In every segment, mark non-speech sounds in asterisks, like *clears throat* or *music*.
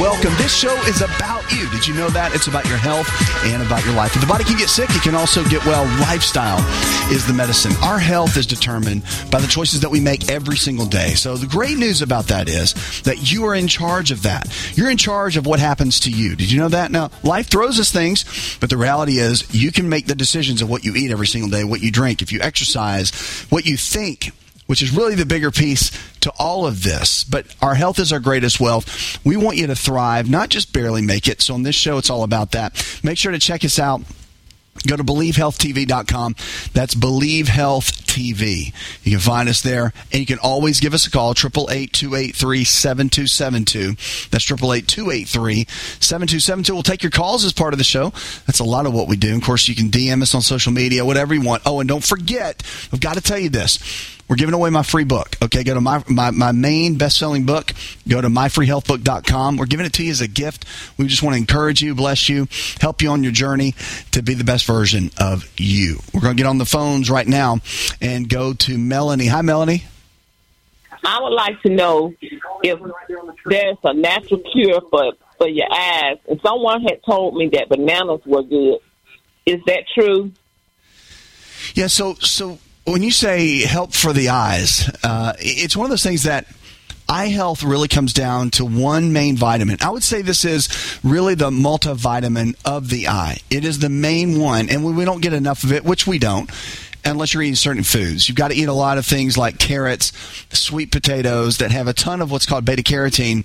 Welcome. This show is about you. Did you know that? It's about your health and about your life. If the body can get sick, it can also get well. Lifestyle is the medicine. Our health is determined by the choices that we make every single day. So the great news about that is that you are in charge of that. You're in charge of what happens to you. Did you know that? Now, life throws us things, but the reality is you can make the decisions of what you eat every single day, what you drink, if you exercise, what you think which is really the bigger piece to all of this. But our health is our greatest wealth. We want you to thrive, not just barely make it. So on this show, it's all about that. Make sure to check us out. Go to believehealthtv.com. That's Believe Health TV. You can find us there, and you can always give us a call, 888-283-7272. That's 888-283-7272. We'll take your calls as part of the show. That's a lot of what we do. Of course, you can DM us on social media, whatever you want. Oh, and don't forget, I've got to tell you this we're giving away my free book. Okay, go to my, my, my main best selling book. Go to myfreehealthbook.com. We're giving it to you as a gift. We just want to encourage you, bless you, help you on your journey to be the best version of you. We're going to get on the phones right now and go to Melanie. Hi, Melanie. I would like to know if there's a natural cure for, for your eyes. And someone had told me that bananas were good. Is that true? Yeah, so so when you say help for the eyes, uh, it's one of those things that eye health really comes down to one main vitamin. I would say this is really the multivitamin of the eye. It is the main one, and when we don't get enough of it, which we don't, unless you're eating certain foods. You've got to eat a lot of things like carrots, sweet potatoes that have a ton of what's called beta carotene,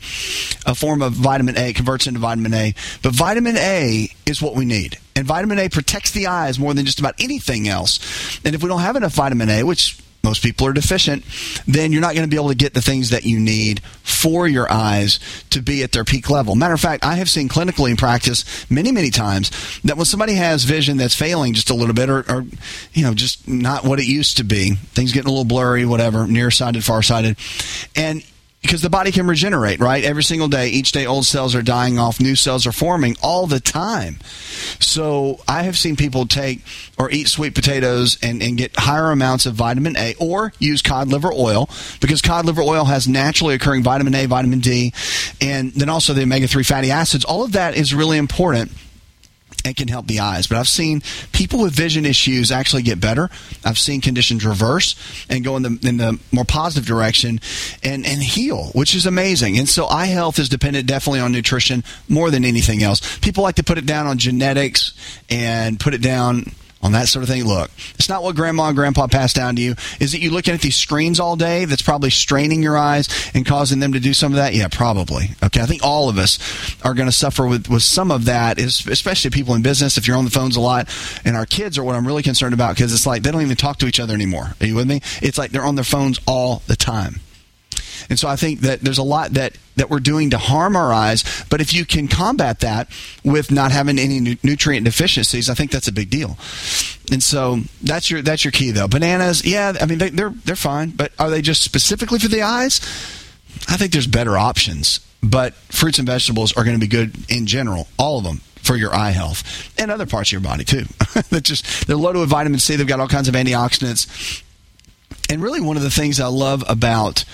a form of vitamin A, converts into vitamin A. But vitamin A is what we need. And vitamin A protects the eyes more than just about anything else. And if we don't have enough vitamin A, which most people are deficient, then you're not going to be able to get the things that you need for your eyes to be at their peak level. Matter of fact, I have seen clinically in practice many, many times that when somebody has vision that's failing just a little bit or, or you know, just not what it used to be, things getting a little blurry, whatever, nearsighted, farsighted, and because the body can regenerate, right? Every single day, each day, old cells are dying off, new cells are forming all the time. So I have seen people take or eat sweet potatoes and, and get higher amounts of vitamin A or use cod liver oil because cod liver oil has naturally occurring vitamin A, vitamin D, and then also the omega 3 fatty acids. All of that is really important and can help the eyes. But I've seen people with vision issues actually get better. I've seen conditions reverse and go in the in the more positive direction and and heal, which is amazing. And so eye health is dependent definitely on nutrition more than anything else. People like to put it down on genetics and put it down on that sort of thing. Look, it's not what grandma and grandpa passed down to you. Is it you looking at these screens all day that's probably straining your eyes and causing them to do some of that? Yeah, probably. Okay, I think all of us are going to suffer with, with some of that, especially people in business. If you're on the phones a lot, and our kids are what I'm really concerned about because it's like they don't even talk to each other anymore. Are you with me? It's like they're on their phones all the time. And so I think that there's a lot that, that we're doing to harm our eyes. But if you can combat that with not having any nu- nutrient deficiencies, I think that's a big deal. And so that's your that's your key though. Bananas, yeah, I mean they, they're they're fine, but are they just specifically for the eyes? I think there's better options. But fruits and vegetables are going to be good in general, all of them for your eye health and other parts of your body too. *laughs* that just they're loaded with vitamin C. They've got all kinds of antioxidants. And really, one of the things I love about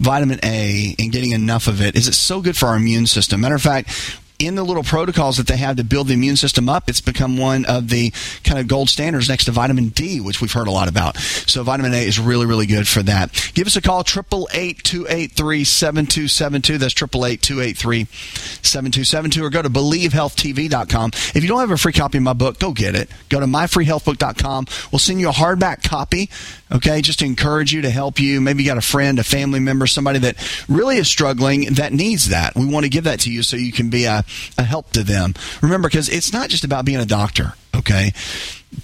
vitamin A and getting enough of it is it's so good for our immune system. Matter of fact, in the little protocols that they have to build the immune system up, it's become one of the kind of gold standards next to vitamin D, which we've heard a lot about. So vitamin A is really, really good for that. Give us a call, 888-283-7272. That's 888-283-7272. Or go to believehealthtv.com. If you don't have a free copy of my book, go get it. Go to myfreehealthbook.com. We'll send you a hardback copy, okay, just to encourage you, to help you. Maybe you got a friend, a family member, somebody that really is struggling that needs that. We want to give that to you so you can be a, a help to them. Remember, because it's not just about being a doctor, okay?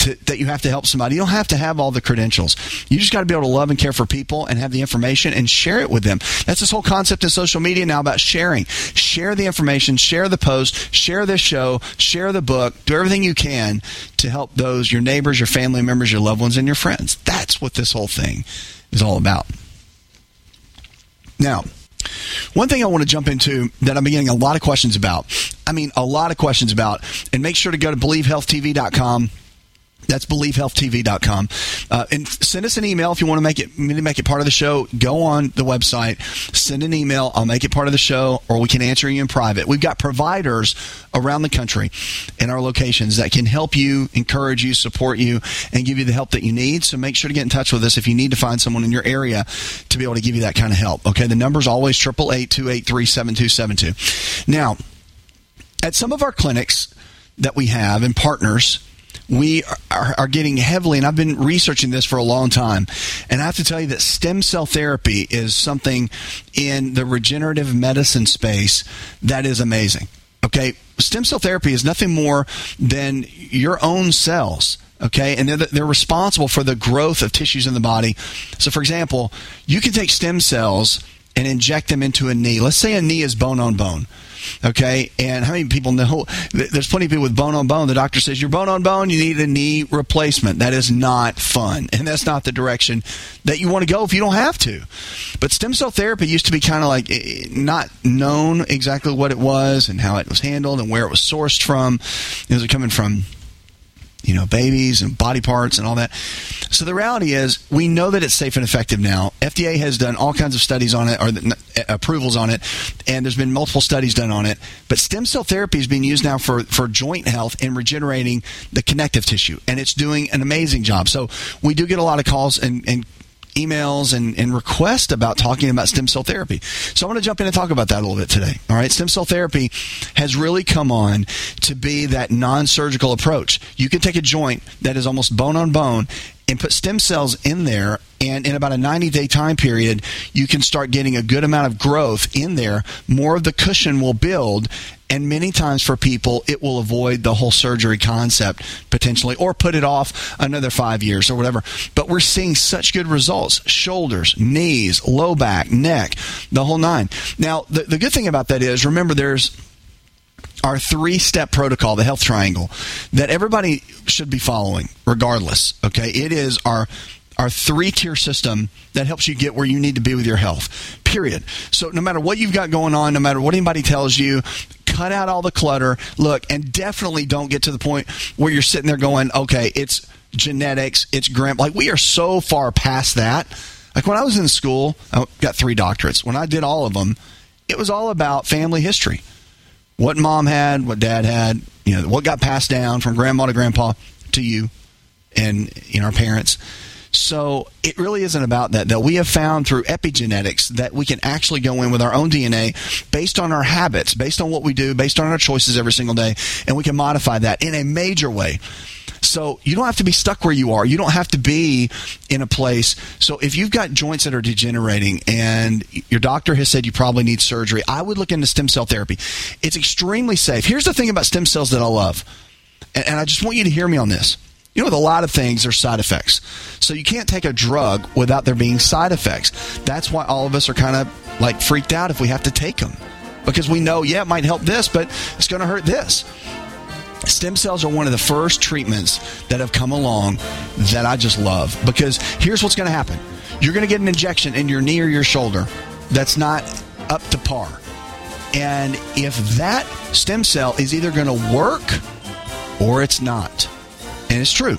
To, that you have to help somebody. You don't have to have all the credentials. You just got to be able to love and care for people and have the information and share it with them. That's this whole concept in social media now about sharing. Share the information, share the post, share this show, share the book, do everything you can to help those, your neighbors, your family members, your loved ones, and your friends. That's what this whole thing is all about. Now, one thing I want to jump into that been getting a lot of questions about. I mean, a lot of questions about, and make sure to go to believehealthtv.com. That's believehealthtv.com. Uh, and send us an email if you want to make it make it part of the show. Go on the website, send an email. I'll make it part of the show, or we can answer you in private. We've got providers around the country in our locations that can help you, encourage you, support you, and give you the help that you need. So make sure to get in touch with us if you need to find someone in your area to be able to give you that kind of help. Okay, the number's always 888 Now, at some of our clinics that we have and partners, we are, are, getting heavily, and I've been researching this for a long time, and I have to tell you that stem cell therapy is something in the regenerative medicine space that is amazing. Okay, stem cell therapy is nothing more than your own cells. Okay, and they're, they're responsible for the growth of tissues in the body. So, for example, you can take stem cells and inject them into a knee. Let's say a knee is bone on bone. Okay, and how many people know? There's plenty of people with bone on bone. The doctor says you're bone on bone. You need a knee replacement. That is not fun, and that's not the direction that you want to go if you don't have to. But stem cell therapy used to be kind of like eh, not known exactly what it was and how it was handled and where it was sourced from. Is it coming from you know, babies and body parts and all that. So the reality is, we know that it's safe and effective now. FDA has done all kinds of studies on it, or the, uh, approvals on it, and there's been multiple studies done on it. But stem cell therapy is being used now for, for joint health and regenerating the connective tissue, and it's doing an amazing job. So we do get a lot of calls and, and emails and, and requests about talking about stem cell therapy. So I want to jump in and talk about that a little bit today. All right. Stem cell therapy has really come on to be that non surgical approach. You can take a joint that is almost bone on bone and put stem cells in there and in about a 90 day time period you can start getting a good amount of growth in there. More of the cushion will build and many times for people it will avoid the whole surgery concept potentially or put it off another five years or whatever. But we're seeing such good results. Shoulders knees low back neck the whole nine. Now the, the good thing about that is remember there's our three step protocol, the health triangle, that everybody should be following, regardless. Okay, it is our our three tier system that helps you get where you need to be with your health. Period. So no matter what you've got going on, no matter what anybody tells you, cut out all the clutter. Look, and definitely don't get to the point where you're sitting there going, okay, it's genetics, it's grand. Like we are so far past that. Like when I was in school, I got three doctorates. When I did all of them, it was all about family history what mom had, what dad had, you know, what got passed down from grandma to grandpa to you and you know our parents. So it really isn't about that. That we have found through epigenetics that we can actually go in with our own DNA based on our habits, based on what we do, based on our choices every single day, and we can modify that in a major way. So you don't have to be stuck where you are. You don't have to be in a place. So if you've got joints that are degenerating and your doctor has said you probably need surgery, I would look into stem cell therapy. It's extremely safe. Here's the thing about stem cells that I love, and I just want you to hear me on this. You know, with a lot of things, there's side effects. So you can't take a drug without there being side effects. That's why all of us are kind of like freaked out if we have to take them because we know, yeah, it might help this, but it's going to hurt this. Stem cells are one of the first treatments that have come along that I just love because here's what's going to happen. You're going to get an injection in your knee or your shoulder that's not up to par. And if that stem cell is either going to work or it's not. And it's true.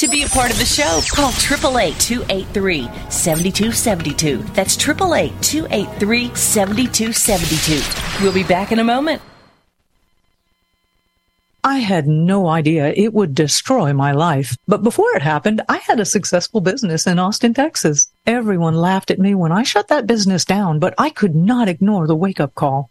To be a part of the show, call 888-283-7272. That's 888-283-7272. We'll be back in a moment. I had no idea it would destroy my life. But before it happened, I had a successful business in Austin, Texas. Everyone laughed at me when I shut that business down, but I could not ignore the wake up call.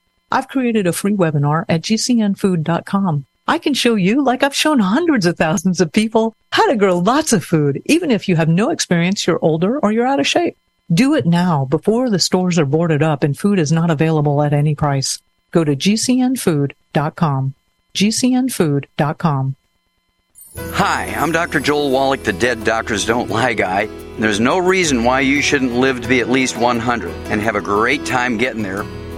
I've created a free webinar at gcnfood.com. I can show you, like I've shown hundreds of thousands of people, how to grow lots of food, even if you have no experience, you're older, or you're out of shape. Do it now before the stores are boarded up and food is not available at any price. Go to gcnfood.com. gcnfood.com. Hi, I'm Dr. Joel Wallach, the Dead Doctors Don't Lie guy. There's no reason why you shouldn't live to be at least 100 and have a great time getting there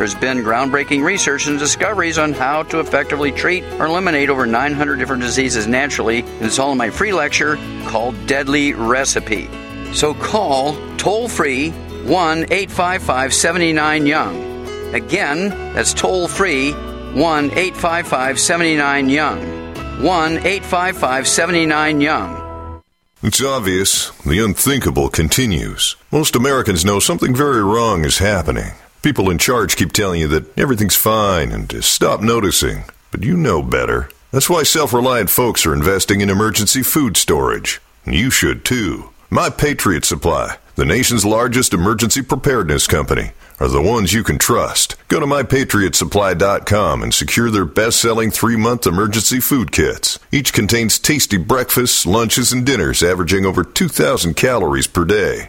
There's been groundbreaking research and discoveries on how to effectively treat or eliminate over 900 different diseases naturally, and it's all in my free lecture called Deadly Recipe. So call toll free 1 855 79 Young. Again, that's toll free 1 855 79 Young. 1 855 79 Young. It's obvious. The unthinkable continues. Most Americans know something very wrong is happening. People in charge keep telling you that everything's fine and to stop noticing, but you know better. That's why self reliant folks are investing in emergency food storage. And you should too. My Patriot Supply, the nation's largest emergency preparedness company, are the ones you can trust. Go to mypatriotsupply.com and secure their best selling three month emergency food kits. Each contains tasty breakfasts, lunches, and dinners averaging over 2,000 calories per day.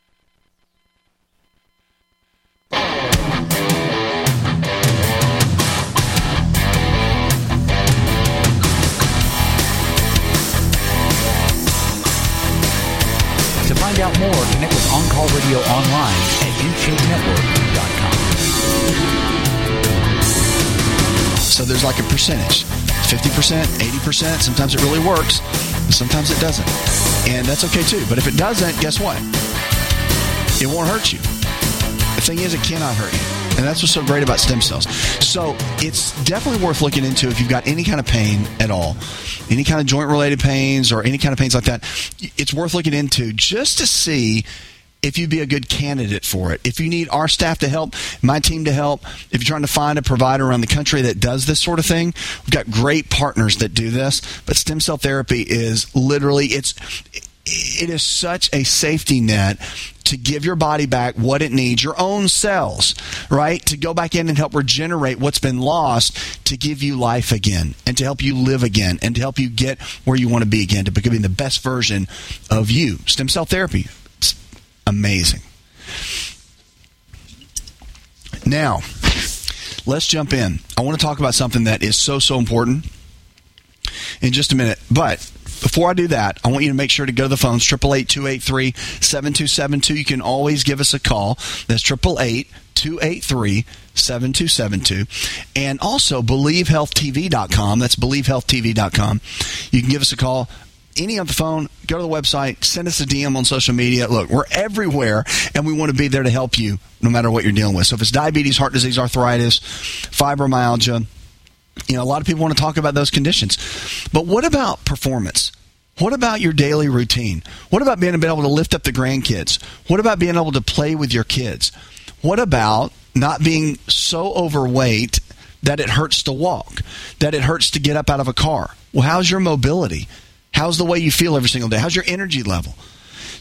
more, connect with On Call Radio online at InShapeNetwork.com. So there's like a percentage 50%, 80%. Sometimes it really works, sometimes it doesn't. And that's okay too. But if it doesn't, guess what? It won't hurt you. The thing is, it cannot hurt you. And that's what's so great about stem cells. So it's definitely worth looking into if you've got any kind of pain at all, any kind of joint related pains or any kind of pains like that. It's worth looking into just to see if you'd be a good candidate for it. If you need our staff to help, my team to help, if you're trying to find a provider around the country that does this sort of thing, we've got great partners that do this. But stem cell therapy is literally it's it is such a safety net to give your body back what it needs, your own cells, right? To go back in and help regenerate what's been lost to give you life again and to help you live again and to help you get where you want to be again, to becoming the best version of you. Stem cell therapy. It's amazing. Now, let's jump in. I want to talk about something that is so, so important in just a minute. But before I do that, I want you to make sure to go to the phones, 888 7272 You can always give us a call. That's 888 283 7272. And also, BelieveHealthTV.com. That's BelieveHealthTV.com. You can give us a call any on the phone, go to the website, send us a DM on social media. Look, we're everywhere, and we want to be there to help you no matter what you're dealing with. So if it's diabetes, heart disease, arthritis, fibromyalgia, you know, a lot of people want to talk about those conditions. But what about performance? What about your daily routine? What about being able to lift up the grandkids? What about being able to play with your kids? What about not being so overweight that it hurts to walk, that it hurts to get up out of a car? Well, how's your mobility? How's the way you feel every single day? How's your energy level?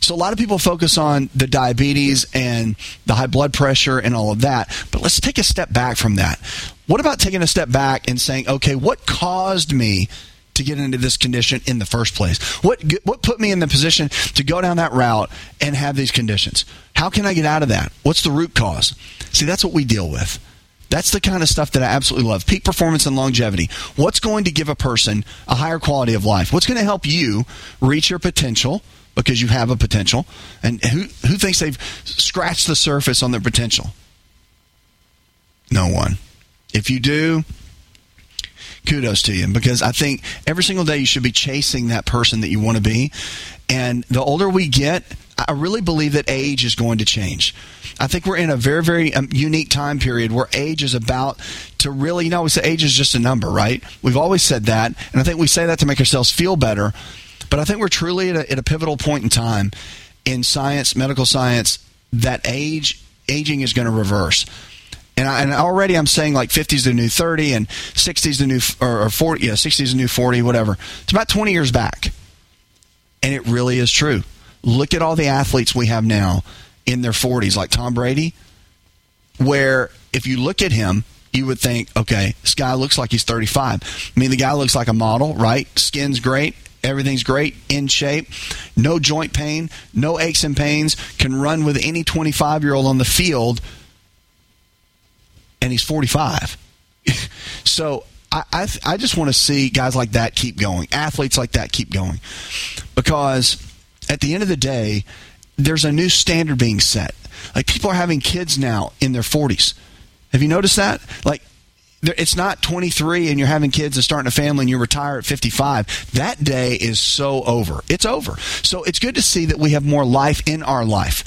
So a lot of people focus on the diabetes and the high blood pressure and all of that. But let's take a step back from that. What about taking a step back and saying, okay, what caused me to get into this condition in the first place? What what put me in the position to go down that route and have these conditions? How can I get out of that? What's the root cause? See, that's what we deal with. That's the kind of stuff that I absolutely love. Peak performance and longevity. What's going to give a person a higher quality of life? What's going to help you reach your potential because you have a potential? And who who thinks they've scratched the surface on their potential? No one. If you do, kudos to you because I think every single day you should be chasing that person that you want to be. And the older we get, I really believe that age is going to change. I think we're in a very, very um, unique time period where age is about to really, you know, we say age is just a number, right? We've always said that. And I think we say that to make ourselves feel better. But I think we're truly at a, at a pivotal point in time in science, medical science, that age, aging is going to reverse. And, I, and already I'm saying like 50s the new 30 and 60s the new or, or 40 yeah 60s the new 40 whatever. It's about 20 years back, and it really is true. Look at all the athletes we have now in their 40s, like Tom Brady, where if you look at him, you would think, okay, this guy looks like he's 35. I mean, the guy looks like a model, right? Skin's great. Everything's great, in shape, no joint pain, no aches and pains, can run with any 25 year old on the field and he's 45. *laughs* so I, I, I just want to see guys like that keep going, athletes like that keep going, because at the end of the day, there's a new standard being set. Like people are having kids now in their 40s. Have you noticed that? Like it's not 23 and you're having kids and starting a family and you retire at 55. That day is so over. It's over. So it's good to see that we have more life in our life.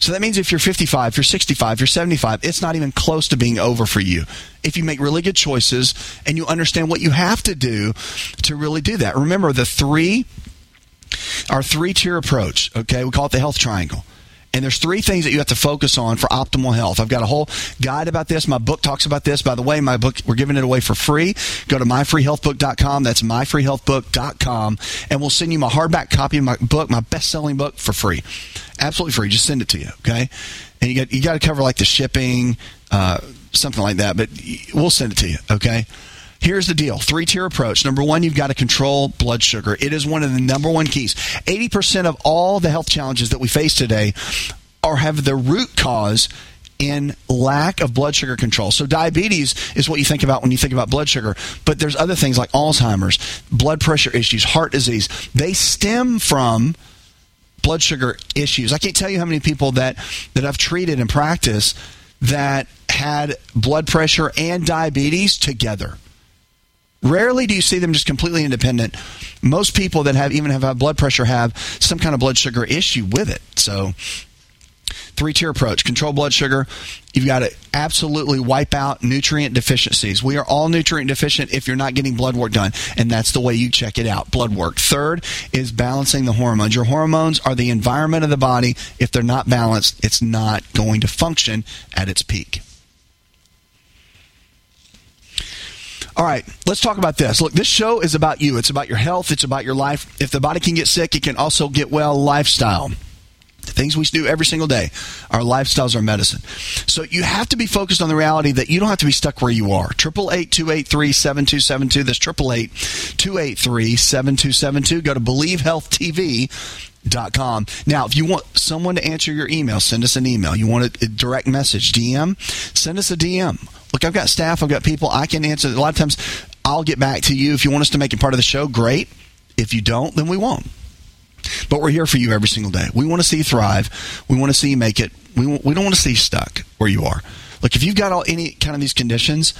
So that means if you're 55, if you're 65, if you're 75, it's not even close to being over for you. If you make really good choices and you understand what you have to do to really do that. Remember the three, our three tier approach, okay? We call it the health triangle. And there's three things that you have to focus on for optimal health. I've got a whole guide about this. My book talks about this. By the way, my book, we're giving it away for free. Go to myfreehealthbook.com. That's myfreehealthbook.com. And we'll send you my hardback copy of my book, my best selling book for free. Absolutely free. Just send it to you. Okay. And you got, you got to cover like the shipping, uh, something like that, but we'll send it to you. Okay. Here's the deal three tier approach. Number one, you've got to control blood sugar. It is one of the number one keys. 80% of all the health challenges that we face today are have the root cause in lack of blood sugar control. So diabetes is what you think about when you think about blood sugar, but there's other things like Alzheimer's, blood pressure issues, heart disease. They stem from blood sugar issues. I can't tell you how many people that that I've treated in practice that had blood pressure and diabetes together. Rarely do you see them just completely independent. Most people that have even have high blood pressure have some kind of blood sugar issue with it. So three tier approach. Control blood sugar. You've got to absolutely wipe out nutrient deficiencies. We are all nutrient deficient if you're not getting blood work done and that's the way you check it out blood work. Third is balancing the hormones. Your hormones are the environment of the body. If they're not balanced it's not going to function at its peak All right, let's talk about this. Look, this show is about you. It's about your health. It's about your life. If the body can get sick, it can also get well. Lifestyle. The things we do every single day. Our lifestyles are medicine. So you have to be focused on the reality that you don't have to be stuck where you are. Triple eight two eight three seven two seven two. That's triple eight two eight three seven two seven two. Go to Believe Health TV. Dot com. Now, if you want someone to answer your email, send us an email. You want a direct message, DM, send us a DM. I've got staff, I've got people I can answer. A lot of times I'll get back to you. If you want us to make it part of the show, great. If you don't, then we won't. But we're here for you every single day. We want to see you thrive. We want to see you make it. We, we don't want to see you stuck where you are. Look, if you've got all any kind of these conditions,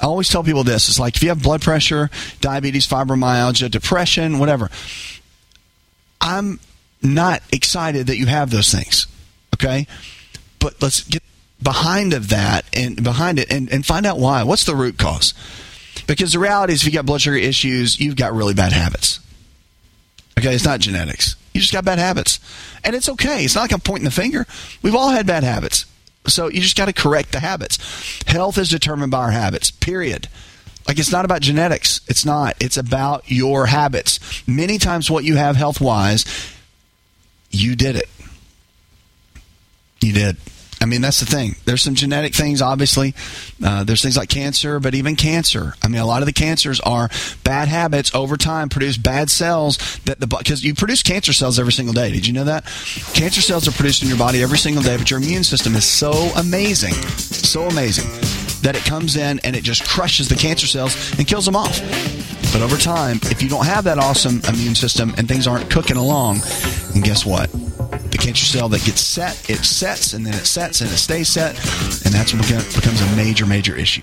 I always tell people this: it's like if you have blood pressure, diabetes, fibromyalgia, depression, whatever. I'm not excited that you have those things. Okay, but let's get behind of that and behind it and, and find out why. What's the root cause? Because the reality is, if you got blood sugar issues, you've got really bad habits. Okay, it's not genetics. You just got bad habits. And it's okay. It's not like I'm pointing the finger. We've all had bad habits. So you just got to correct the habits. Health is determined by our habits, period. Like it's not about genetics. It's not. It's about your habits. Many times, what you have health wise, you did it. You did. I mean, that's the thing. There's some genetic things, obviously. Uh, there's things like cancer, but even cancer. I mean, a lot of the cancers are bad habits over time produce bad cells that the because you produce cancer cells every single day. Did you know that? Cancer cells are produced in your body every single day, but your immune system is so amazing, so amazing that it comes in and it just crushes the cancer cells and kills them off. But over time, if you don't have that awesome immune system and things aren't cooking along, and guess what? The cancer cell that gets set, it sets and then it sets and it stays set, and that's what becomes a major, major issue.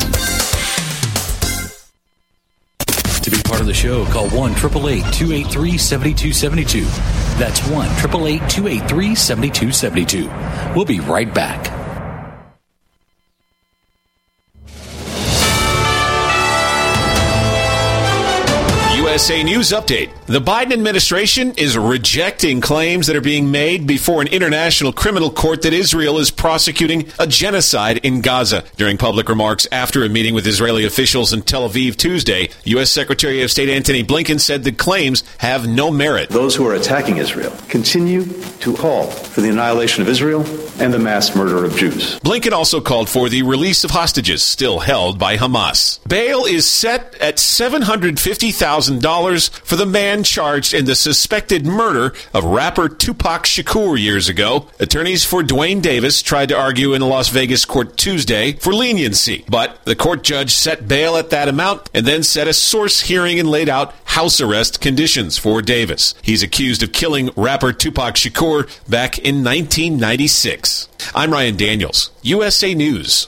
To be part of the show, call 1 888 283 7272. That's 1 888 283 7272. We'll be right back. USA News Update. The Biden administration is rejecting claims that are being made before an international criminal court that Israel is prosecuting a genocide in Gaza. During public remarks after a meeting with Israeli officials in Tel Aviv Tuesday, U.S. Secretary of State Antony Blinken said the claims have no merit. Those who are attacking Israel continue to call for the annihilation of Israel and the mass murder of Jews. Blinken also called for the release of hostages still held by Hamas. Bail is set at $750,000 for the man charged in the suspected murder of rapper Tupac Shakur years ago. Attorneys for Duane Davis tried to argue in a Las Vegas court Tuesday for leniency, but the court judge set bail at that amount and then set a source hearing and laid out house arrest conditions for Davis. He's accused of killing rapper Tupac Shakur back in 1996. I'm Ryan Daniels, USA News.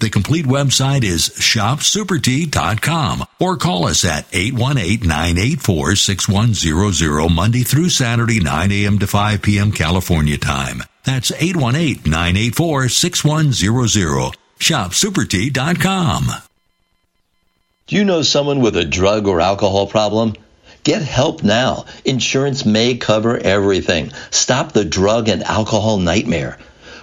The complete website is shopsupertea.com or call us at 818-984-6100 Monday through Saturday 9 a.m. to 5 p.m. California time. That's 818-984-6100. ShopSuperTea.com. Do you know someone with a drug or alcohol problem? Get help now. Insurance may cover everything. Stop the drug and alcohol nightmare.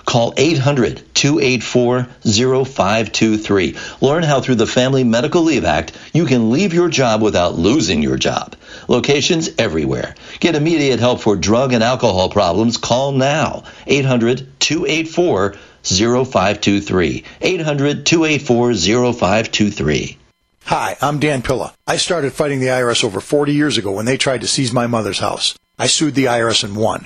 Call 800-284-0523. Learn how through the Family Medical Leave Act you can leave your job without losing your job. Locations everywhere. Get immediate help for drug and alcohol problems. Call now. 800-284-0523. 800-284-0523. Hi, I'm Dan Pilla. I started fighting the IRS over 40 years ago when they tried to seize my mother's house. I sued the IRS and won.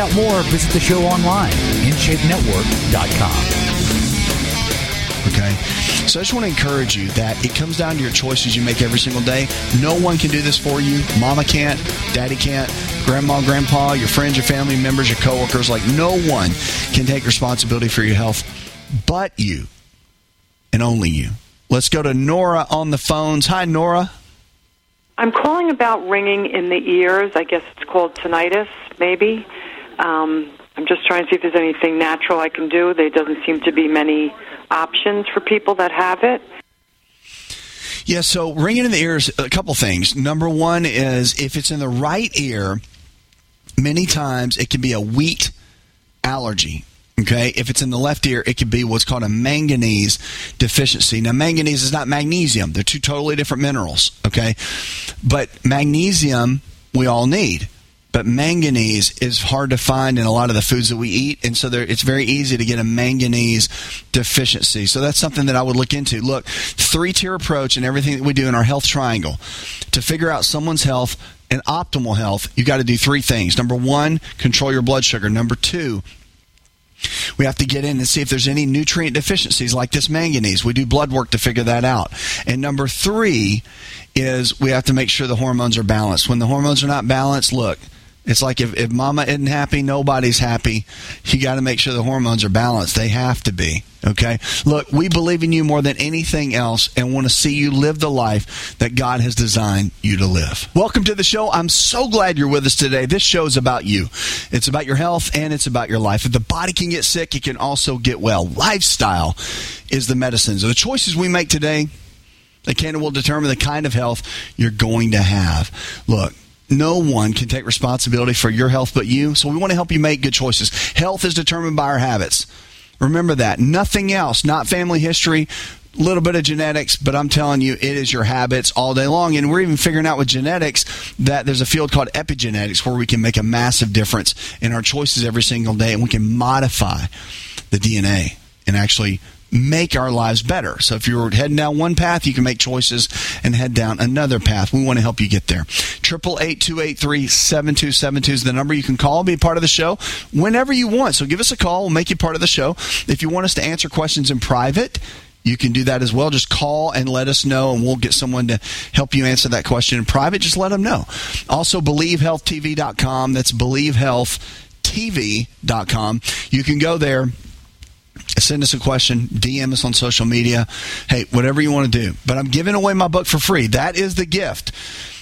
Out more, visit the show online, InShapeNetwork.com. Okay. So I just want to encourage you that it comes down to your choices you make every single day. No one can do this for you. Mama can't, daddy can't, grandma, grandpa, your friends, your family members, your coworkers. Like no one can take responsibility for your health but you and only you. Let's go to Nora on the phones. Hi, Nora. I'm calling about ringing in the ears. I guess it's called tinnitus, maybe. Um, I'm just trying to see if there's anything natural I can do. There doesn't seem to be many options for people that have it. Yeah, so ringing in the ears, a couple things. Number one is if it's in the right ear, many times it can be a wheat allergy. Okay, if it's in the left ear, it could be what's called a manganese deficiency. Now, manganese is not magnesium; they're two totally different minerals. Okay, but magnesium we all need, but manganese is hard to find in a lot of the foods that we eat, and so there, it's very easy to get a manganese deficiency. So that's something that I would look into. Look, three tier approach and everything that we do in our health triangle to figure out someone's health and optimal health. You got to do three things. Number one, control your blood sugar. Number two, we have to get in and see if there's any nutrient deficiencies like this manganese. We do blood work to figure that out. And number three is we have to make sure the hormones are balanced. When the hormones are not balanced, look, it's like if, if mama isn't happy, nobody's happy. You got to make sure the hormones are balanced. They have to be. Okay? Look, we believe in you more than anything else and want to see you live the life that God has designed you to live. Welcome to the show. I'm so glad you're with us today. This show is about you. It's about your health and it's about your life. If the body can get sick, it can also get well. Lifestyle is the medicine. So the choices we make today, they can and will determine the kind of health you're going to have. Look, no one can take responsibility for your health but you. So we want to help you make good choices. Health is determined by our habits. Remember that. Nothing else, not family history, a little bit of genetics, but I'm telling you, it is your habits all day long. And we're even figuring out with genetics that there's a field called epigenetics where we can make a massive difference in our choices every single day and we can modify the DNA and actually make our lives better. So if you're heading down one path, you can make choices and head down another path. We want to help you get there. Triple eight two eight three seven two seven two is the number you can call be part of the show whenever you want. So give us a call. We'll make you part of the show. If you want us to answer questions in private, you can do that as well. Just call and let us know, and we'll get someone to help you answer that question in private. Just let them know. Also, believehealthtv.com. That's believehealthtv.com. You can go there send us a question, DM us on social media. Hey, whatever you want to do. But I'm giving away my book for free. That is the gift.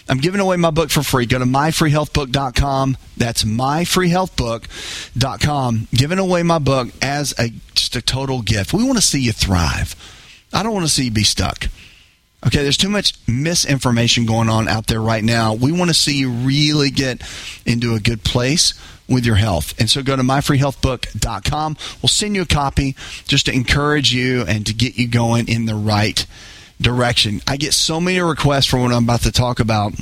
I'm giving away my book for free. Go to myfreehealthbook.com. That's myfreehealthbook.com. Giving away my book as a just a total gift. We want to see you thrive. I don't want to see you be stuck. Okay, there's too much misinformation going on out there right now. We want to see you really get into a good place with your health. And so go to myfreehealthbook.com. We'll send you a copy just to encourage you and to get you going in the right direction. I get so many requests for what I'm about to talk about,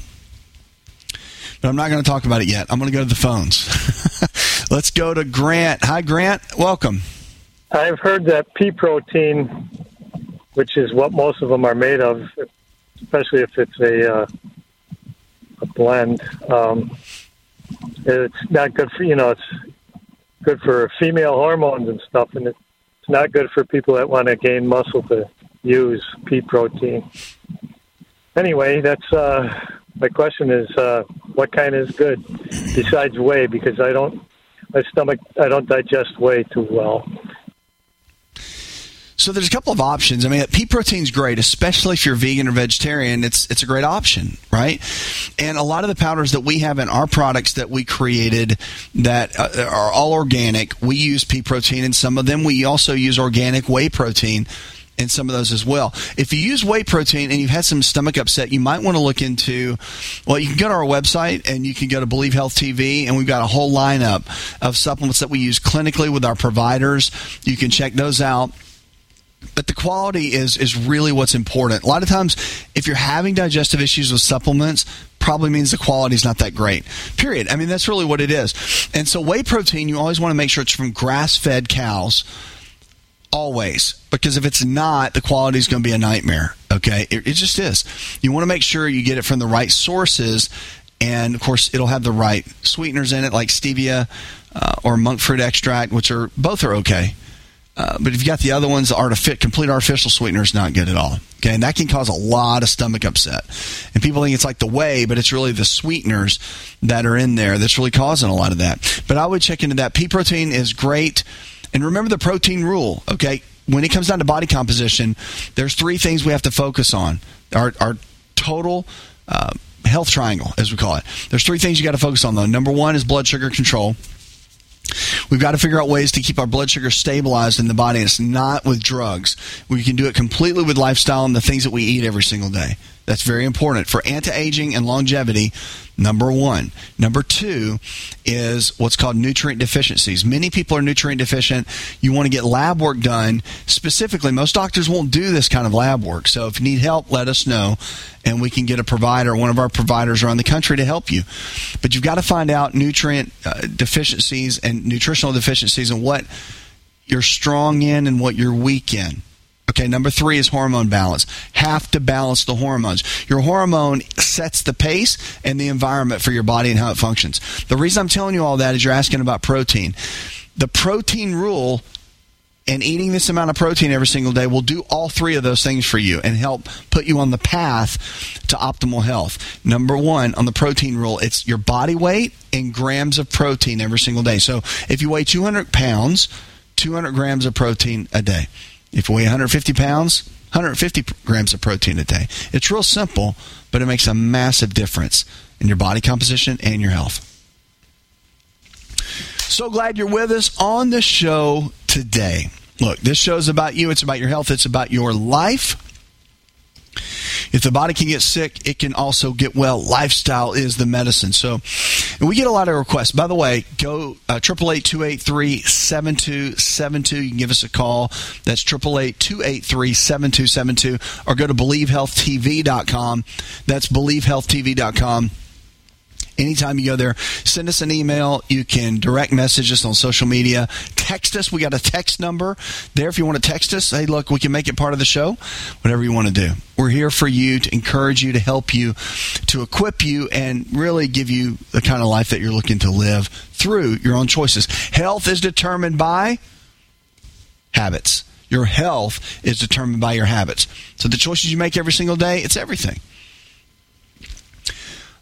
but I'm not going to talk about it yet. I'm going to go to the phones. *laughs* Let's go to Grant. Hi, Grant. Welcome. I've heard that pea protein, which is what most of them are made of, especially if it's a uh, a blend. Um, it's not good for you know it's good for female hormones and stuff, and it's not good for people that want to gain muscle to use pea protein. Anyway, that's uh, my question is uh, what kind is good besides whey because I don't my stomach I don't digest whey too well. So there's a couple of options. I mean, pea protein's great, especially if you're vegan or vegetarian. It's it's a great option, right? And a lot of the powders that we have in our products that we created that uh, are all organic, we use pea protein in some of them. We also use organic whey protein in some of those as well. If you use whey protein and you've had some stomach upset, you might want to look into. Well, you can go to our website and you can go to Believe Health TV, and we've got a whole lineup of supplements that we use clinically with our providers. You can check those out but the quality is is really what's important. A lot of times, if you're having digestive issues with supplements, probably means the quality is not that great. Period. I mean, that's really what it is. And so, whey protein, you always want to make sure it's from grass fed cows. Always, because if it's not, the quality is going to be a nightmare. Okay, it, it just is. You want to make sure you get it from the right sources, and of course, it'll have the right sweeteners in it, like stevia uh, or monk fruit extract, which are both are okay. Uh, but if you got the other ones, artific- complete artificial sweetener is not good at all. Okay, and that can cause a lot of stomach upset. And people think it's like the whey, but it's really the sweeteners that are in there that's really causing a lot of that. But I would check into that. Pea protein is great. And remember the protein rule, okay? When it comes down to body composition, there's three things we have to focus on. Our, our total uh, health triangle, as we call it. There's three things you got to focus on, though. Number one is blood sugar control. We've got to figure out ways to keep our blood sugar stabilized in the body. It's not with drugs. We can do it completely with lifestyle and the things that we eat every single day. That's very important for anti aging and longevity. Number one. Number two is what's called nutrient deficiencies. Many people are nutrient deficient. You want to get lab work done. Specifically, most doctors won't do this kind of lab work. So if you need help, let us know, and we can get a provider, one of our providers around the country to help you. But you've got to find out nutrient uh, deficiencies and nutritional deficiencies and what you're strong in and what you're weak in. Okay, number three is hormone balance. Have to balance the hormones. Your hormone sets the pace and the environment for your body and how it functions. The reason I'm telling you all that is you're asking about protein. The protein rule and eating this amount of protein every single day will do all three of those things for you and help put you on the path to optimal health. Number one, on the protein rule, it's your body weight in grams of protein every single day. So if you weigh 200 pounds, 200 grams of protein a day. If you weigh 150 pounds, 150 grams of protein a day. It's real simple, but it makes a massive difference in your body composition and your health. So glad you're with us on the show today. Look, this show is about you, it's about your health, it's about your life. If the body can get sick, it can also get well. Lifestyle is the medicine. So we get a lot of requests. By the way, go uh, triple eight two eight three seven two seven two. You can give us a call. That's triple eight two eight three seven two seven two, or go to believehealthtv.com. That's believehealthtv.com anytime you go there, send us an email. You can direct message us on social media. Text us. We got a text number there if you want to text us. Hey, look, we can make it part of the show. Whatever you want to do. We're here for you to encourage you, to help you, to equip you, and really give you the kind of life that you're looking to live through your own choices. Health is determined by habits. Your health is determined by your habits. So the choices you make every single day, it's everything.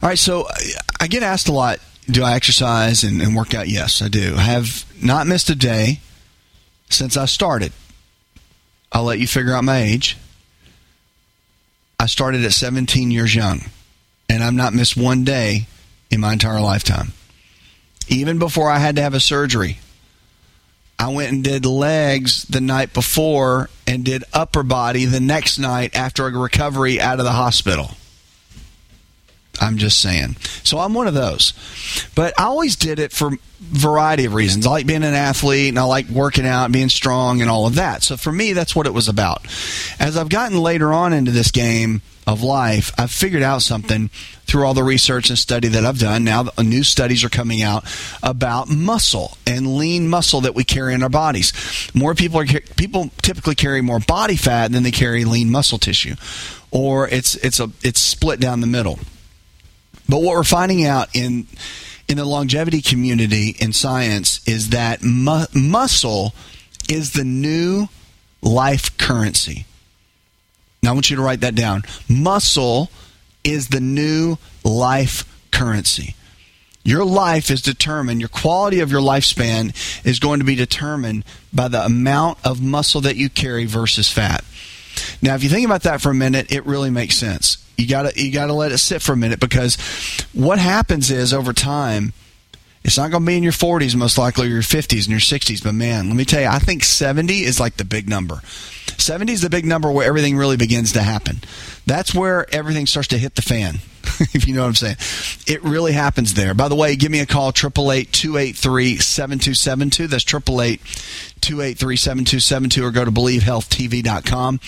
All right, so uh, I get asked a lot do I exercise and, and, work out? Yes, I do. I have not missed a day since I started. I'll let you figure out my age. I started at 17 years young, and I've not missed one day in my entire lifetime. Even before I had to have a surgery, I went and did legs the night before and did upper body the next night after a recovery out of the hospital. I'm just saying. So I'm one of those. But I always did it for variety of reasons. I like being an athlete and I like working out, being strong and all of that. So for me that's what it was about. As I've gotten later on into this game of life, I've figured out something through all the research and study that I've done. Now new studies are coming out about muscle and lean muscle that we carry in our bodies. More people are people typically carry more body fat than they carry lean muscle tissue. Or it's it's a it's split down the middle. But what we're finding out in in the longevity community in science is that mu- muscle is the new life currency. Now I want you to write that down. Muscle is the new life currency. Your life is determined, your quality of your lifespan is going to be determined by the amount of muscle that you carry versus fat. Now, if you think about that for a minute, it really makes sense. You gotta you gotta let it sit for a minute because what happens is over time, it's not to be in your 40s most likely your 50s and your 60s. But man, let me tell you, I think 70 is like the big number. 70 is the big number where everything really begins to happen. That's where everything starts to hit the fan. *laughs* if you know what I'm saying. It really happens there. By the way, give me a call, 888-283-7272. That's 888-283-7272 or go to believehealthtv.com.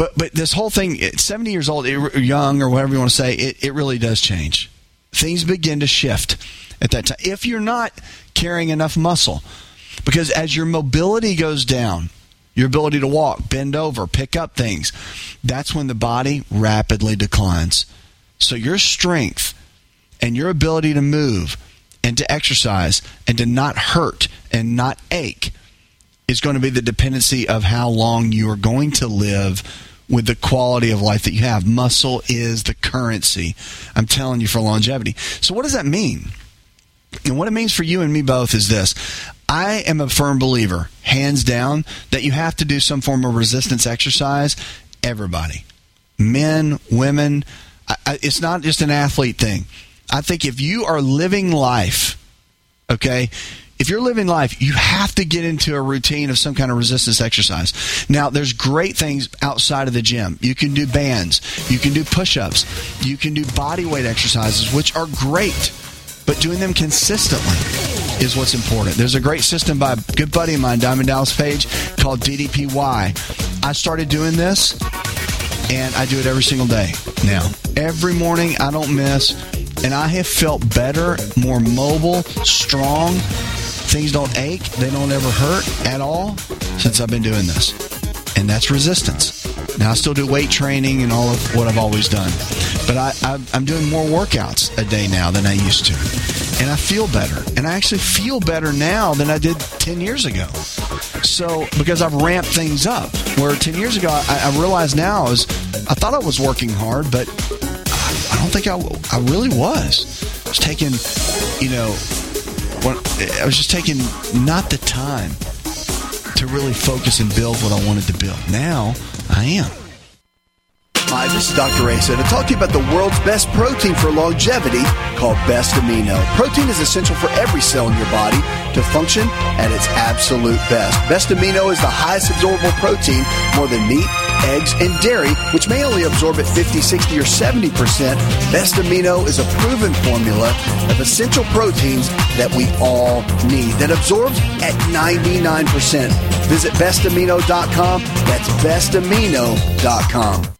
But but this whole thing, 70 years old, young or whatever you want to say, it, it really does change. Things begin to shift at that time. If you're not carrying enough muscle, because as your mobility goes down, your ability to walk, bend over, pick up things, that's when the body rapidly declines. So your strength and your ability to move and to exercise and to not hurt and not ache is going to be the dependency of how long you are going to live with the quality of life that you have. Muscle is the currency. I'm telling you for longevity. So what does that mean? And what it means for you and me both is this. I am a firm believer, hands down, that you have to do some form of resistance exercise. Everybody, men, women, I, it's not just an athlete thing. I think if you are living life, okay, if you're living life, you have to get into a routine of some kind of resistance exercise. Now, there's great things outside of the gym. You can do bands, you can do push ups, you can do body weight exercises, which are great, but doing them consistently is what's important. There's a great system by a good buddy of mine, Diamond Dallas Page, called DDPY. I started doing this and I do it every single day now. Every morning, I don't miss, and I have felt better, more mobile, strong. Things don't ache, they don't ever hurt at all since I've been doing this. And that's resistance. Now, I still do weight training and all of what I've always done, but I, I, I'm doing more workouts a day now than I used to. And I feel better. And I actually feel better now than I did 10 years ago. So, because I've ramped things up, where 10 years ago, I, I now is I thought I was working hard, but I don't think I, I really was. I was taking, you know, when, I was just taking not the time to really focus and build what I wanted to build. Now I am. Hi, this is Dr. Asa to talk to you about the world's best protein for longevity called Best Amino. Protein is essential for every cell in your body to function at its absolute best. Best Amino is the highest absorbable protein, more than meat, eggs, and dairy, which may only absorb at 50, 60, or 70%. Best Amino is a proven formula of essential proteins that we all need that absorbs at 99%. Visit bestamino.com. That's bestamino.com.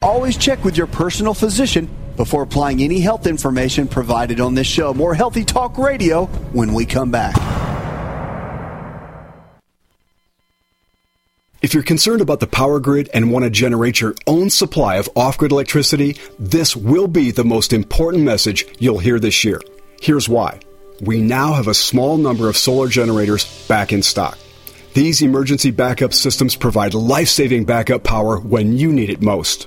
Always check with your personal physician before applying any health information provided on this show. More Healthy Talk Radio when we come back. If you're concerned about the power grid and want to generate your own supply of off grid electricity, this will be the most important message you'll hear this year. Here's why. We now have a small number of solar generators back in stock. These emergency backup systems provide life saving backup power when you need it most.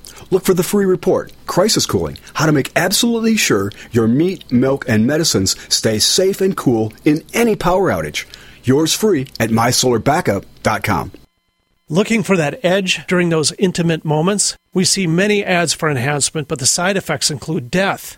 Look for the free report, Crisis Cooling, how to make absolutely sure your meat, milk, and medicines stay safe and cool in any power outage. Yours free at mysolarbackup.com. Looking for that edge during those intimate moments? We see many ads for enhancement, but the side effects include death.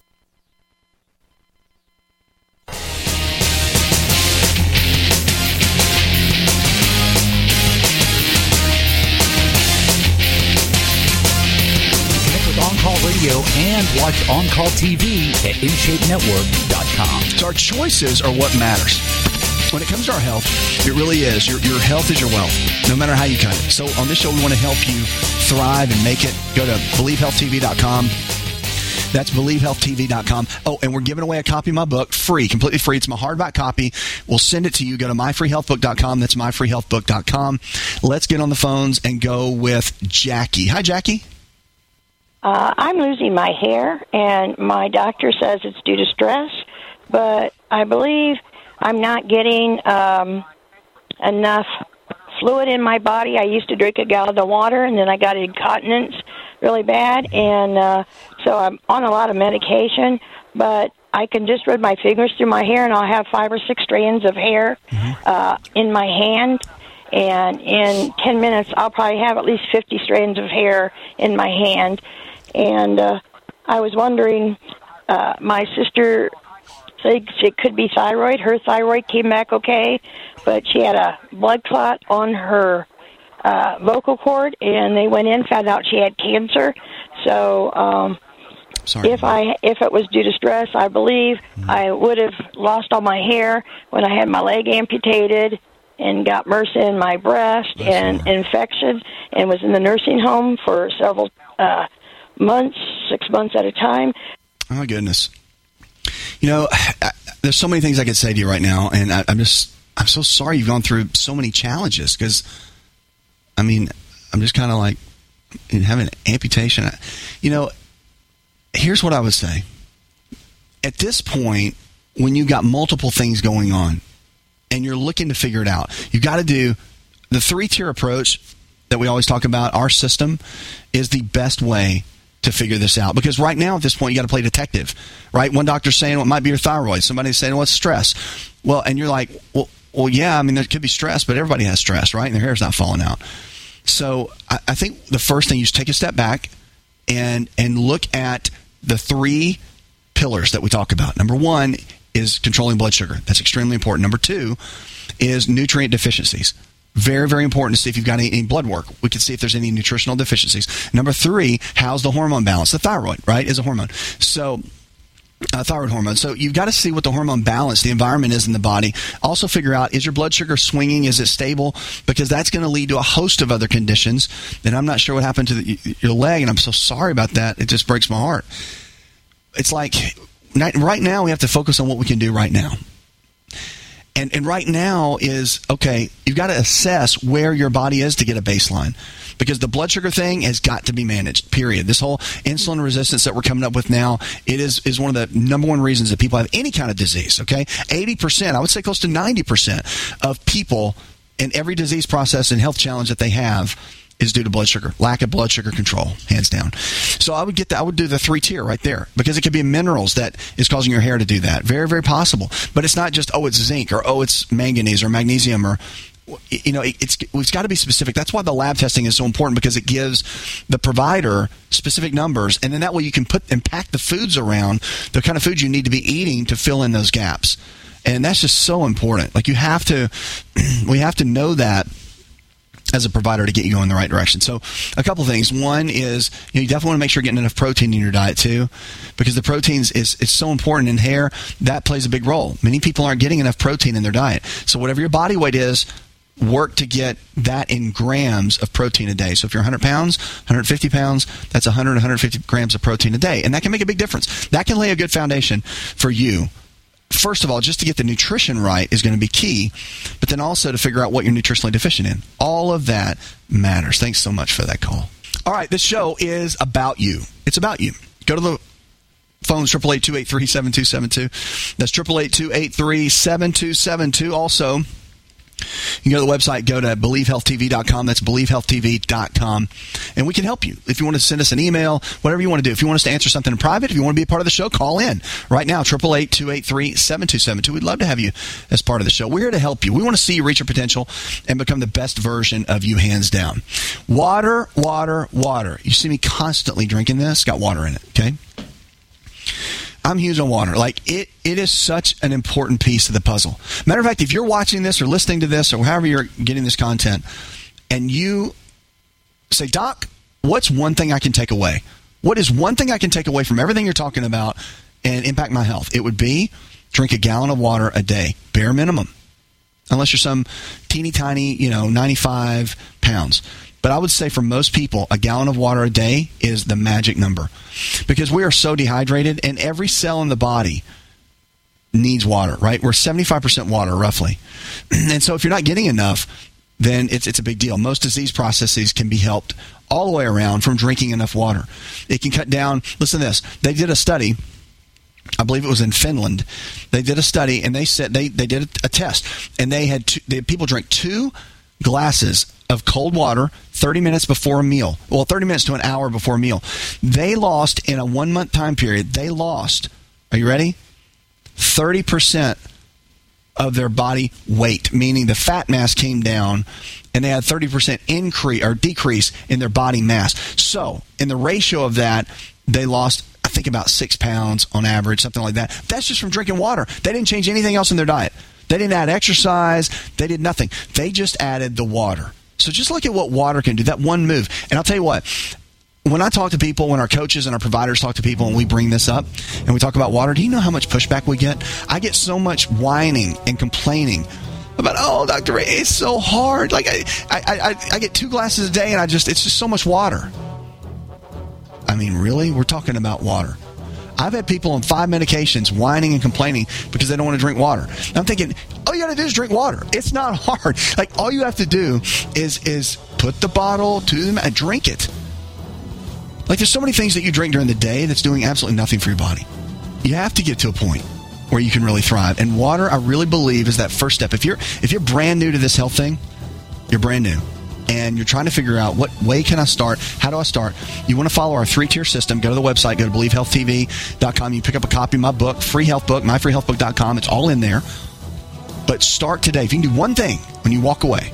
Radio and watch On Call TV at InShapeNetwork.com. So our choices are what matters. When it comes to our health, it really is. Your, your health is your wealth, no matter how you cut it. So on this show, we want to help you thrive and make it. Go to believehealthtv.com. That's believehealthtv.com. Oh, and we're giving away a copy of my book, free, completely free. It's my hardback copy. We'll send it to you. Go to myfreehealthbook.com. That's myfreehealthbook.com. Let's get on the phones and go with Jackie. Hi, Jackie. Uh, I'm losing my hair, and my doctor says it's due to stress, but I believe I'm not getting um, enough fluid in my body. I used to drink a gallon of water, and then I got incontinence really bad, and uh, so I'm on a lot of medication, but I can just run my fingers through my hair, and I'll have five or six strands of hair uh, in my hand. And in 10 minutes, I'll probably have at least 50 strands of hair in my hand. And uh, I was wondering, uh, my sister thinks it could be thyroid. Her thyroid came back okay, but she had a blood clot on her uh, vocal cord, and they went in, found out she had cancer. So, um, if I if it was due to stress, I believe I would have lost all my hair when I had my leg amputated and got MRSA in my breast and infection, and was in the nursing home for several uh, months, six months at a time. Oh, my goodness. You know, *sighs* I, there's so many things I could say to you right now, and I, I'm just, I'm so sorry you've gone through so many challenges because, I mean, I'm just kind of like having an amputation. You know, here's what I would say. At this point, when you've got multiple things going on and you're looking to figure it out, you've got to do the three tier approach that we always talk about. Our system is the best way to figure this out because right now at this point you got to play detective, right? One doctor's saying well, it might be your thyroid, somebody's saying well, it's stress. Well, and you're like, well, well, yeah, I mean there could be stress, but everybody has stress, right? And their hair's not falling out. So I, I think the first thing you just take a step back and and look at the three pillars that we talk about. Number one is controlling blood sugar. That's extremely important. Number two is nutrient deficiencies. Very, very important to see if you've got any, any, blood work. We can see if there's any nutritional deficiencies. Number three, how's the hormone balance? The thyroid, right, is a hormone. So, uh, thyroid hormone. So you've got to see what the hormone balance, the environment is in the body. Also figure out is your blood sugar swinging? Is it stable? Because that's going to lead to a host of other conditions. And I'm not sure what happened to the, your leg, and I'm so sorry about that. It just breaks my heart. It's like right now we have to focus on what we can do right now. And, and right now is okay, you've got to assess where your body is to get a baseline. Because the blood sugar thing has got to be managed, period. This whole insulin resistance that we're coming up with now, it is, is one of the number one reasons that people have any kind of disease, okay? 80%, I would say close to 90% of people in every disease process and health challenge that they have is due to blood sugar, lack of blood sugar control, hands down. So I would get that. I would do the three tier right there because it could be minerals that is causing your hair to do that. Very, very possible. But it's not just oh, it's zinc or oh, it's manganese or magnesium or you know, it's it's got to be specific. That's why the lab testing is so important because it gives the provider specific numbers, and then that way you can put and pack the foods around the kind of foods you need to be eating to fill in those gaps. And that's just so important. Like you have to, *clears throat* we have to know that as a provider to get you going in the right direction. So, a couple things. One is you, know, you definitely want to make sure you're getting enough protein in your diet too, because the proteins is is so important in hair. That plays a big role. Many people aren't getting enough protein in their diet. So, whatever your body weight is, work to get that in grams of protein a day. So if you're 100 pounds, 150 pounds, that's 100, 150 grams of protein a day. And that can make a big difference. That can lay a good foundation for you first of all, just to get the nutrition right is going to be key, but then also to figure out what you're nutritionally deficient in. All of that matters. Thanks so much for that call. All right, this show is about you. It's about you. Go to the phones triple eight two eight three seven two seven two. That's triple eight two eight three seven two seven two. Also you go to the website, go to believehealthtv.com. That's believehealthtv.com. And we can help you. If you want to send us an email, whatever you want to do. If you want us to answer something in private, if you want to be a part of the show, call in right now, 888-283-7272. We'd love to have you as part of the show. We're here to help you. We want to see you reach your potential and become the best version of you, hands down. Water, water, water. You see me constantly drinking this. Got water in it, okay? I'm huge on water. Like it, it is such an important piece of the puzzle. Matter of fact, if you're watching this or listening to this or however you're getting this content, and you say, Doc, what's one thing I can take away? What is one thing I can take away from everything you're talking about and impact my health? It would be drink a gallon of water a day, bare minimum. Unless you're some teeny tiny, you know, 95 pounds. But I would say for most people, a gallon of water a day is the magic number because we are so dehydrated and every cell in the body needs water, right? We're 75% water roughly. *clears throat* and so if you're not getting enough, then it's, it's a big deal. Most disease processes can be helped all the way around from drinking enough water. It can cut down, listen to this. They did a study I believe it was in Finland. They did a study and they said they, they did a test and they had, two, they had people drink two glasses of cold water 30 minutes before a meal. Well, 30 minutes to an hour before a meal. They lost in a one month time period, they lost, are you ready? 30% of their body weight, meaning the fat mass came down and they had 30% increase or decrease in their body mass. So, in the ratio of that, they lost I think about six pounds on average, something like that. That's just from drinking water. They didn't change anything else in their diet. They didn't add exercise. They did nothing. They just added the water. So just look at what water can do, that one move. And I'll tell you what, when I talk to people, when our coaches and our providers talk to people and we bring this up and we talk about water, do you know how much pushback we get? I get so much whining and complaining about, oh, Dr. Ray, it's so hard. Like, I, I, I, I get two glasses a day and I just, it's just so much water. I mean, really? We're talking about water. I've had people on five medications whining and complaining because they don't want to drink water. I'm thinking, all you got to do is drink water. It's not *laughs* hard. Like all you have to do is is put the bottle to them and drink it. Like there's so many things that you drink during the day that's doing absolutely nothing for your body. You have to get to a point where you can really thrive. And water, I really believe, is that first step. If you're if you're brand new to this health thing, you're brand new and you're trying to figure out what way can I start? How do I start? You want to follow our three tier system. Go to the website, go to believehealthtv.com. You pick up a copy of my book, free health book, myfreehealthbook.com. It's all in there. But start today. If you can do one thing when you walk away,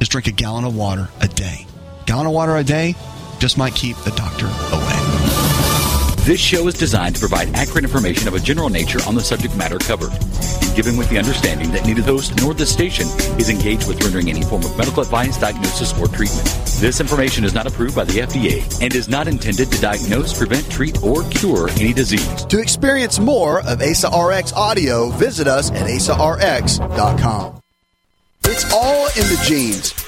is drink a gallon of water a day. Gallon of water a day just might keep the doctor away. This show is designed to provide accurate information of a general nature on the subject matter covered given with the understanding that neither host nor the station is engaged with rendering any form of medical advice, diagnosis, or treatment. This information is not approved by the FDA and is not intended to diagnose, prevent, treat, or cure any disease. To experience more of ASA RX audio, visit us at asarx.com. It's all in the genes.